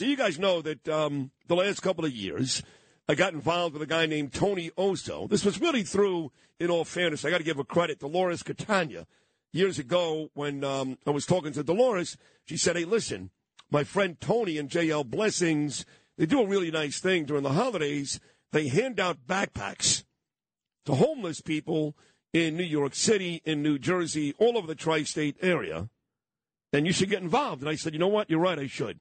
So you guys know that um, the last couple of years, I got involved with a guy named Tony Osso. This was really through, in all fairness, I got to give a credit, Dolores Catania. Years ago, when um, I was talking to Dolores, she said, hey, listen, my friend Tony and JL Blessings, they do a really nice thing during the holidays. They hand out backpacks to homeless people in New York City, in New Jersey, all over the tri state area. And you should get involved. And I said, you know what? You're right, I should.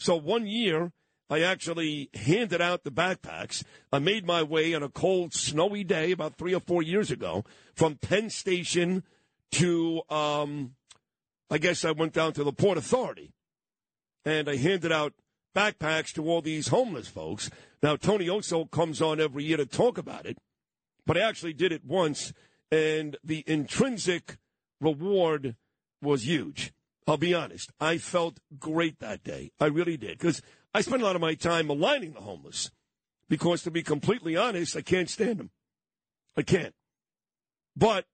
So one year, I actually handed out the backpacks. I made my way on a cold, snowy day about three or four years ago from Penn Station to, um, I guess I went down to the Port Authority and I handed out backpacks to all these homeless folks. Now, Tony Osso comes on every year to talk about it, but I actually did it once, and the intrinsic reward was huge. I'll be honest. I felt great that day. I really did. Because I spend a lot of my time aligning the homeless because, to be completely honest, I can't stand them. I can't. But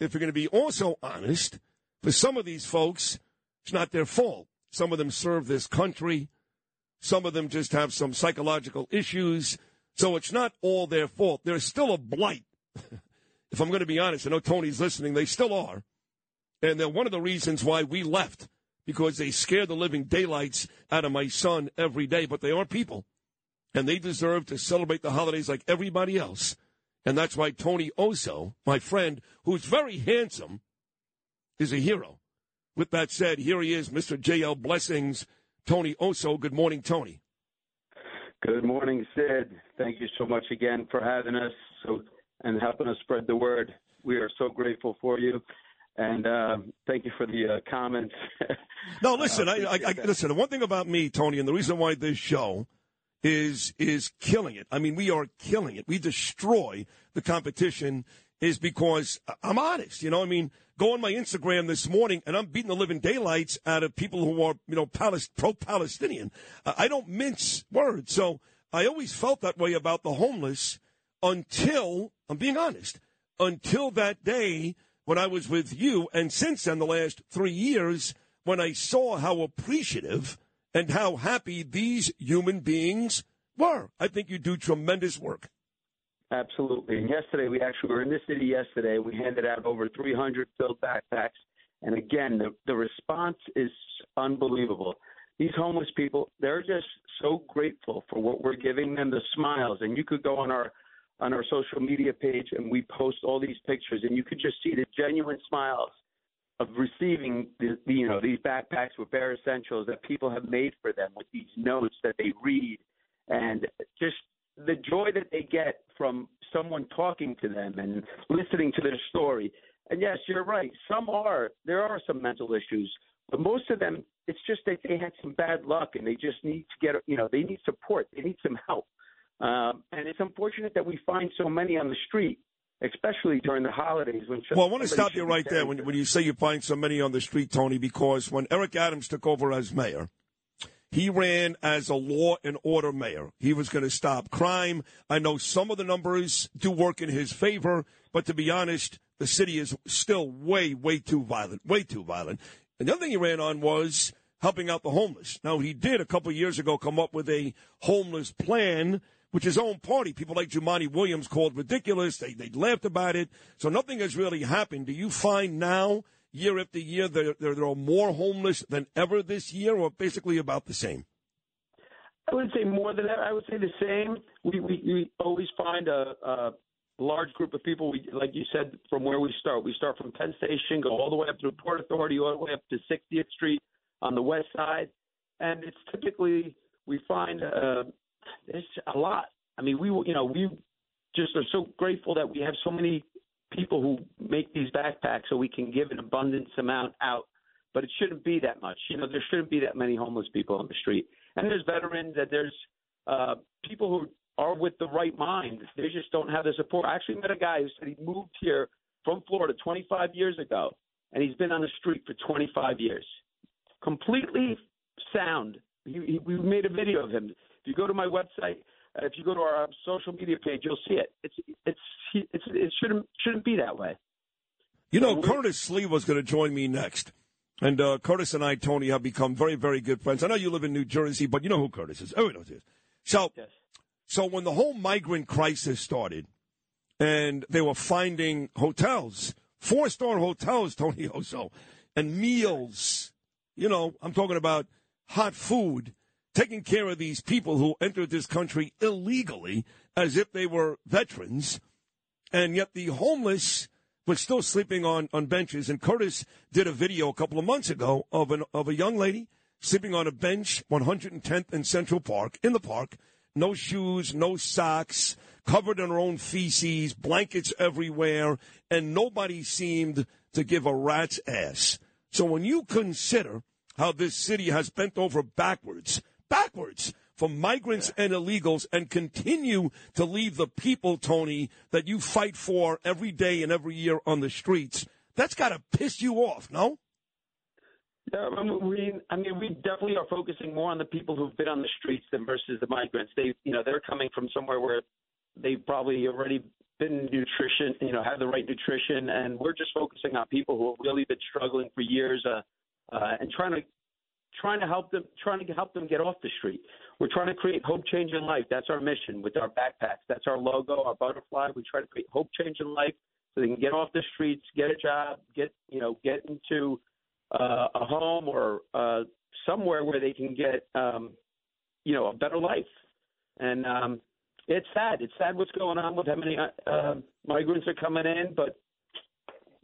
if you're going to be also honest, for some of these folks, it's not their fault. Some of them serve this country. Some of them just have some psychological issues. So it's not all their fault. There's still a blight. if I'm going to be honest, I know Tony's listening. They still are. And they're one of the reasons why we left because they scare the living daylights out of my son every day. But they are people, and they deserve to celebrate the holidays like everybody else. And that's why Tony Osso, my friend, who's very handsome, is a hero. With that said, here he is, Mr. J.L. Blessings, Tony Osso. Good morning, Tony. Good morning, Sid. Thank you so much again for having us so, and helping us spread the word. We are so grateful for you. And uh, thank you for the uh, comments. no, listen, I, I, I, listen. The one thing about me, Tony, and the reason why this show is is killing it. I mean, we are killing it. We destroy the competition is because I'm honest. You know, I mean, go on my Instagram this morning and I'm beating the living daylights out of people who are, you know, pro-Palestinian. I don't mince words. So I always felt that way about the homeless until, I'm being honest, until that day when I was with you, and since then, the last three years, when I saw how appreciative and how happy these human beings were. I think you do tremendous work. Absolutely. And yesterday, we actually were in the city yesterday. We handed out over 300 filled backpacks. And again, the, the response is unbelievable. These homeless people, they're just so grateful for what we're giving them, the smiles. And you could go on our on our social media page and we post all these pictures and you could just see the genuine smiles of receiving the, you know these backpacks with bare essentials that people have made for them with these notes that they read. And just the joy that they get from someone talking to them and listening to their story. And yes you're right. Some are there are some mental issues but most of them it's just that they had some bad luck and they just need to get you know they need support. They need some help um, and it's unfortunate that we find so many on the street, especially during the holidays. When well, I want to stop you right there when, when you say you find so many on the street, Tony, because when Eric Adams took over as mayor, he ran as a law and order mayor. He was going to stop crime. I know some of the numbers do work in his favor, but to be honest, the city is still way, way too violent, way too violent. And the other thing he ran on was helping out the homeless. Now, he did a couple of years ago come up with a homeless plan which his own party, people like Jumaane Williams called ridiculous. They, they laughed about it. So nothing has really happened. Do you find now, year after year, there, there, there are more homeless than ever this year, or basically about the same? I wouldn't say more than that. I would say the same. We we, we always find a, a large group of people. We, like you said, from where we start. We start from Penn Station, go all the way up to Port Authority, all the way up to 60th Street on the west side, and it's typically we find uh, it's a lot. I mean, we you know we just are so grateful that we have so many people who make these backpacks so we can give an abundance amount out. But it shouldn't be that much. You know, there shouldn't be that many homeless people on the street. And there's veterans, that there's uh, people who are with the right mind. They just don't have the support. I actually met a guy who said he moved here from Florida 25 years ago, and he's been on the street for 25 years. Completely sound. He, he, we made a video of him. If you go to my website, uh, if you go to our social media page, you'll see it. It's it's it's it shouldn't shouldn't be that way. You know, Curtis Sliwa was going to join me next. And uh, Curtis and I, Tony, have become very, very good friends. I know you live in New Jersey, but you know who Curtis is. Everyone knows this. So, Yes. so when the whole migrant crisis started, and they were finding hotels, four star hotels, Tony Osso, and meals. You know, I'm talking about hot food, taking care of these people who entered this country illegally as if they were veterans, and yet the homeless were still sleeping on, on benches. And Curtis did a video a couple of months ago of an of a young lady sleeping on a bench, 110th and Central Park, in the park, no shoes, no socks, covered in her own feces, blankets everywhere, and nobody seemed to give a rat's ass. So when you consider how this city has bent over backwards, backwards for migrants and illegals and continue to leave the people, Tony, that you fight for every day and every year on the streets, that's got to piss you off, no? Yeah, I mean, we, I mean, we definitely are focusing more on the people who've been on the streets than versus the migrants. They, you know, they're coming from somewhere where they've probably already been nutrition, you know, have the right nutrition, and we're just focusing on people who have really been struggling for years, uh, uh, and trying to trying to help them trying to help them get off the street. We're trying to create hope change in life. That's our mission with our backpacks. That's our logo, our butterfly. We try to create hope change in life so they can get off the streets, get a job, get you know, get into uh, a home or uh, somewhere where they can get um, you know a better life. And um, it's sad. It's sad what's going on with how many uh, uh, migrants are coming in, but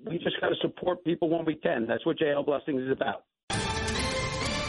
we just got to support people when we can. That's what JL Blessings is about.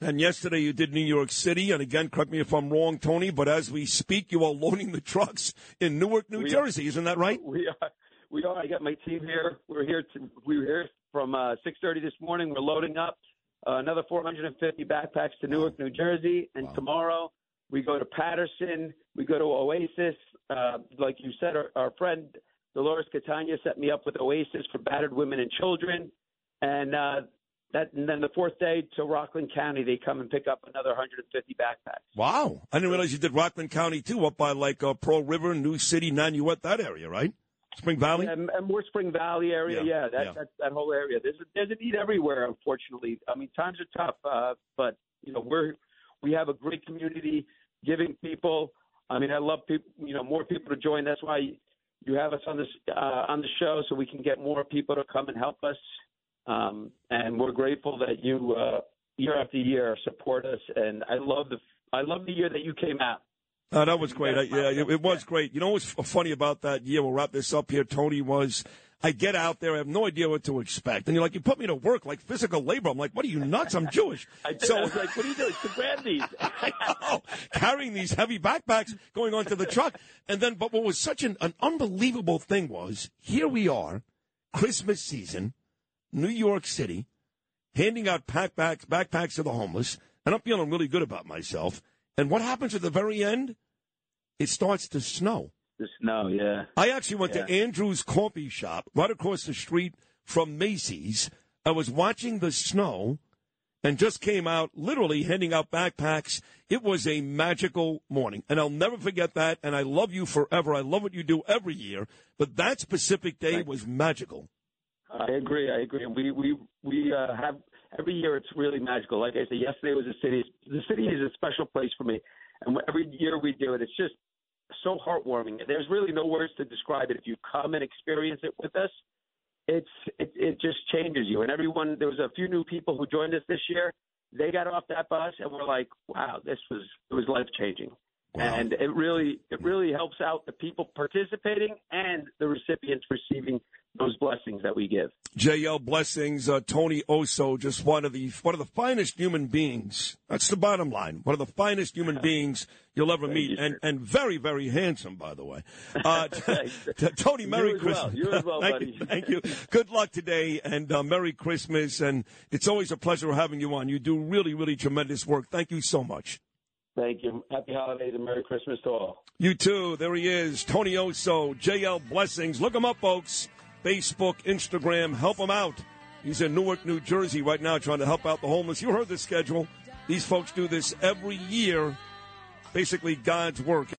And yesterday you did New York City, and again, correct me if I'm wrong, Tony, but as we speak, you are loading the trucks in Newark, New We are. Jersey. Isn't that right? We are. We are. I got my team here. We're here. To, we were here from uh, 6:30 this morning. We're loading up uh, another 450 backpacks to Newark, New Jersey, and tomorrow we go to Paterson. We go to Oasis. Uh, like you said, our, our friend Dolores Catania set me up with Oasis for battered women and children, and uh, that. And then the fourth day to Rockland County, they come and pick up another 150 backpacks. Wow. I didn't realize you did Rockland County, too, up by like uh, Pearl River, New City, Nanuet, that area, right? Spring Valley? And, and more Spring Valley area, Yeah, yeah, that, yeah. That, that whole area. There's a, there's a need everywhere, unfortunately. I mean, times are tough, uh, but you know we're we have a great community, giving people. I mean, I love people. You know, more people to join. That's why you have us on this uh, on the show, so we can get more people to come and help us. Um, and we're grateful that you uh, year after year support us. And I love the I love the year that you came out. Oh, that was great. I, yeah, it, it was great. You know what's funny about that year? We'll wrap this up here, Tony, was I get out there, I have no idea what to expect. And you're like, you put me to work like physical labor. I'm like, what are you nuts? I'm Jewish. I, did, so I was like, what are you doing? To grab these. I know, carrying these heavy backpacks going onto the truck. And then, but what was such an, an unbelievable thing was here we are, Christmas season, New York City, handing out backpacks, backpacks to the homeless. And I'm feeling really good about myself. And what happens at the very end? It starts to snow. the snow, yeah. I actually went Yeah. to Andrew's coffee shop right across the street from Macy's. I was watching the snow and just came out literally handing out backpacks. It was a magical morning, and I'll never forget that. And I love you forever. I love what you do every year, but that specific day was magical. I agree. I agree. We we we uh, have every year. It's really magical. Like I said, yesterday was a city. The city is a special place for me, and every year we do it. It's just so heartwarming. There's really no words to describe it. If you come and experience it with us, it's it, it just changes you. And everyone, there was a few new people who joined us this year. They got off that bus and were like, "Wow, this was it was life changing." Wow. And it really it really helps out the people participating and the recipients receiving those blessings that we give. JL Blessings, uh, Tony Osso, just one of the one of the finest human beings. That's the bottom line. One of the finest human beings you'll ever Thank meet, you, and and very very handsome, by the way. Uh, Tony, Merry You as well. Christmas. You as well, thank buddy. you, thank you. Good luck today, and uh, Merry Christmas. And it's always a pleasure having you on. You do really really tremendous work. Thank you so much. Thank you. Happy holidays and Merry Christmas to all. You too. There he is, Tony Osso, JL Blessings. Look him up, folks. Facebook, Instagram, help him out. He's in Newark, New Jersey right now trying to help out the homeless. You heard the schedule. These folks do this every year. Basically, God's work.